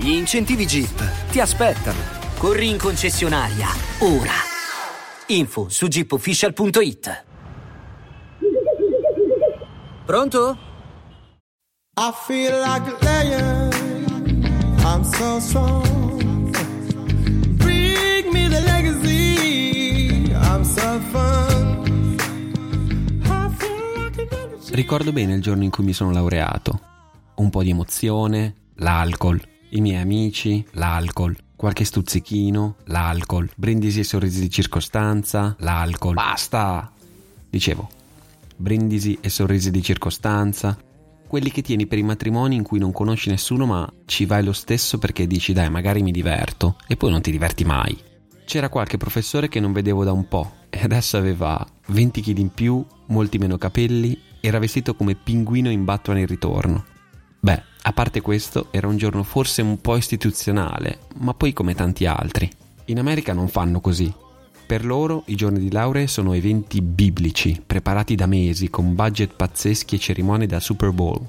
Gli incentivi Jeep ti aspettano. Corri in concessionaria, ora. Info su jeepofficial.it. Pronto? I feel like a lion. I'm so strong. Bring me the legacy. I'm so fun. Like. Ricordo bene il giorno in cui mi sono laureato. Un po' di emozione, l'alcol, i miei amici, l'alcol, qualche stuzzichino, l'alcol, brindisi e sorrisi di circostanza, l'alcol. Basta! Dicevo, brindisi e sorrisi di circostanza, quelli che tieni per i matrimoni in cui non conosci nessuno ma ci vai lo stesso perché dici dai magari mi diverto e poi non ti diverti mai. C'era qualche professore che non vedevo da un po' e adesso aveva 20 kg in più, molti meno capelli, era vestito come pinguino in Batman il ritorno. Beh, a parte questo, era un giorno forse un po' istituzionale, ma poi come tanti altri. In America non fanno così. Per loro i giorni di laurea sono eventi biblici, preparati da mesi, con budget pazzeschi e cerimonie da Super Bowl.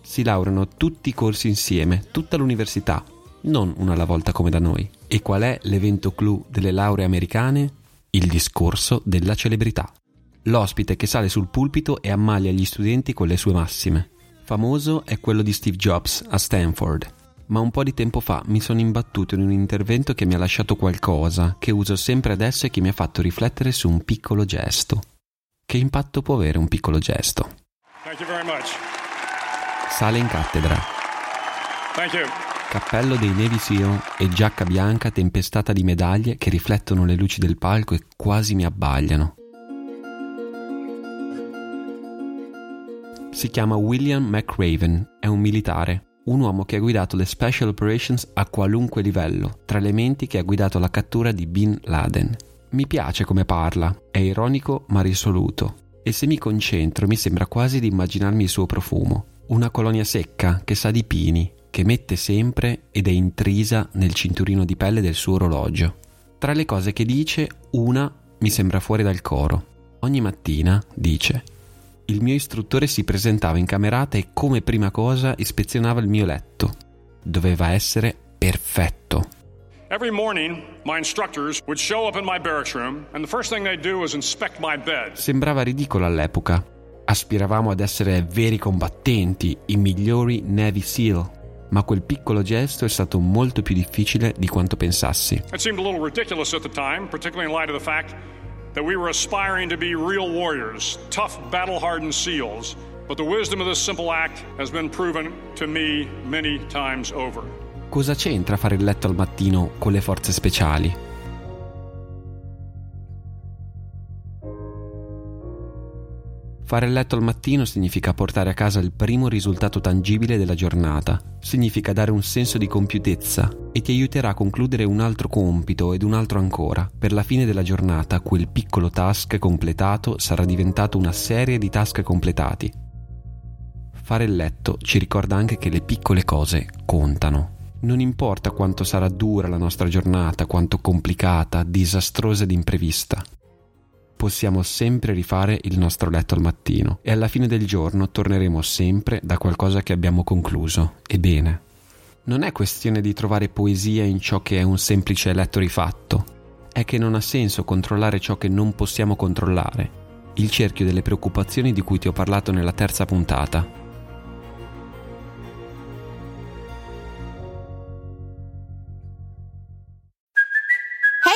Si laureano tutti i corsi insieme, tutta l'università, non una alla volta come da noi. E qual è l'evento clou delle lauree americane? Il discorso della celebrità. L'ospite che sale sul pulpito e ammaglia gli studenti con le sue massime. Famoso è quello di Steve Jobs a Stanford, ma un po' di tempo fa mi sono imbattuto in un intervento che mi ha lasciato qualcosa che uso sempre adesso e che mi ha fatto riflettere su un piccolo gesto. Che impatto può avere un piccolo gesto? Sale in cattedra, cappello dei Navy SEAL e giacca bianca tempestata di medaglie che riflettono le luci del palco e quasi mi abbagliano. Si chiama William McRaven, è un militare, un uomo che ha guidato le Special Operations a qualunque livello, tra le menti che ha guidato la cattura di Bin Laden. Mi piace come parla, è ironico ma risoluto, e se mi concentro mi sembra quasi di immaginarmi il suo profumo. Una colonia secca che sa di pini, che mette sempre ed è intrisa nel cinturino di pelle del suo orologio. Tra le cose che dice, una mi sembra fuori dal coro. Ogni mattina, dice, il mio istruttore si presentava in camerata e come prima cosa ispezionava il mio letto. Doveva essere perfetto. Every morning, my instructors would show up in my barracks room, and the first thing they'd do is inspect my bed. Sembrava ridicolo all'epoca. Aspiravamo ad essere veri combattenti, i migliori Navy SEAL, ma quel piccolo gesto è stato molto più difficile di quanto pensassi. Time, that we were aspiring to be real warriors, tough, battle hardened SEALs. But the wisdom of this simple act has been proven to me many times over. Cosa c'entra fare il letto al mattino con le forze speciali? Fare il letto al mattino significa portare a casa il primo risultato tangibile della giornata, significa dare un senso di compiutezza e ti aiuterà a concludere un altro compito ed un altro ancora. Per la fine della giornata quel piccolo task completato sarà diventato una serie di task completati. Fare il letto ci ricorda anche che le piccole cose contano. Non importa quanto sarà dura la nostra giornata, quanto complicata, disastrosa ed imprevista. Possiamo sempre rifare il nostro letto al mattino e alla fine del giorno torneremo sempre da qualcosa che abbiamo concluso. E bene. Non è questione di trovare poesia in ciò che è un semplice letto rifatto. È che non ha senso controllare ciò che non possiamo controllare. Il cerchio delle preoccupazioni di cui ti ho parlato nella terza puntata.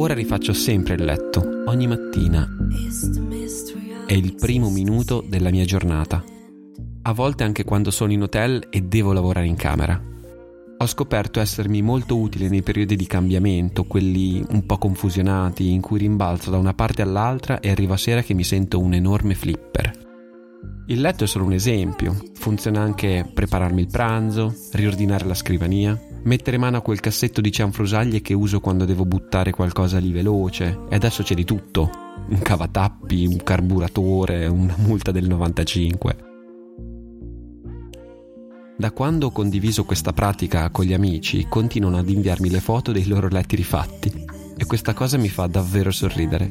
Ora rifaccio sempre il letto, ogni mattina. È il primo minuto della mia giornata. A volte anche quando sono in hotel e devo lavorare in camera. Ho scoperto essermi molto utile nei periodi di cambiamento, quelli un po' confusionati, in cui rimbalzo da una parte all'altra e arrivo a sera che mi sento un enorme flipper. Il letto è solo un esempio, funziona anche prepararmi il pranzo, riordinare la scrivania, mettere mano a quel cassetto di cianfrusaglie che uso quando devo buttare qualcosa lì veloce, e adesso c'è di tutto, un cavatappi, un carburatore, una multa del 95. Da quando ho condiviso questa pratica con gli amici, continuano ad inviarmi le foto dei loro letti rifatti e questa cosa mi fa davvero sorridere.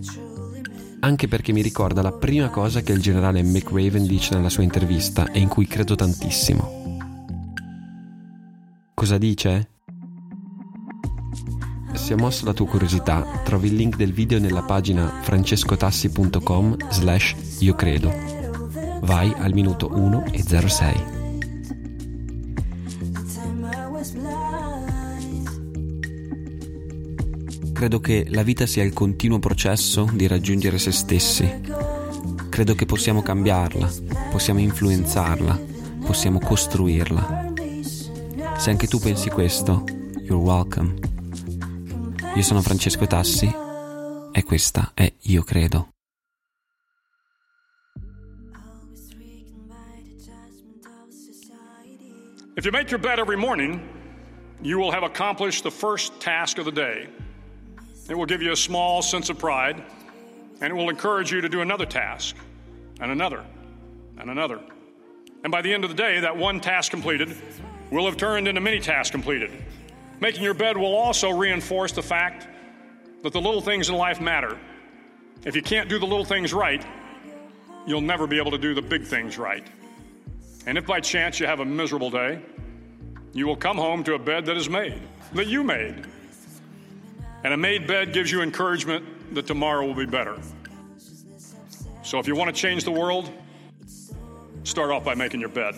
Anche perché mi ricorda la prima cosa che il generale McRaven dice nella sua intervista e in cui credo tantissimo. Cosa dice? Se ha mosso la tua curiosità, trovi il link del video nella pagina francescotassi.com slash io credo. Vai al minuto 1 e 06. Credo che la vita sia il continuo processo di raggiungere se stessi. Credo che possiamo cambiarla, possiamo influenzarla, possiamo costruirla. Se anche tu pensi questo, you're welcome. Io sono Francesco Tassi e questa è Io Credo. If you make your bed every morning, you will have accomplished the first task of the day. It will give you a small sense of pride, and it will encourage you to do another task, and another, and another. And by the end of the day, that one task completed will have turned into many tasks completed. Making your bed will also reinforce the fact that the little things in life matter. If you can't do the little things right, you'll never be able to do the big things right. And if by chance you have a miserable day, you will come home to a bed that is made, that you made. And a made bed gives you encouragement that tomorrow will be better. So if you want to change the world, start off by making your bed.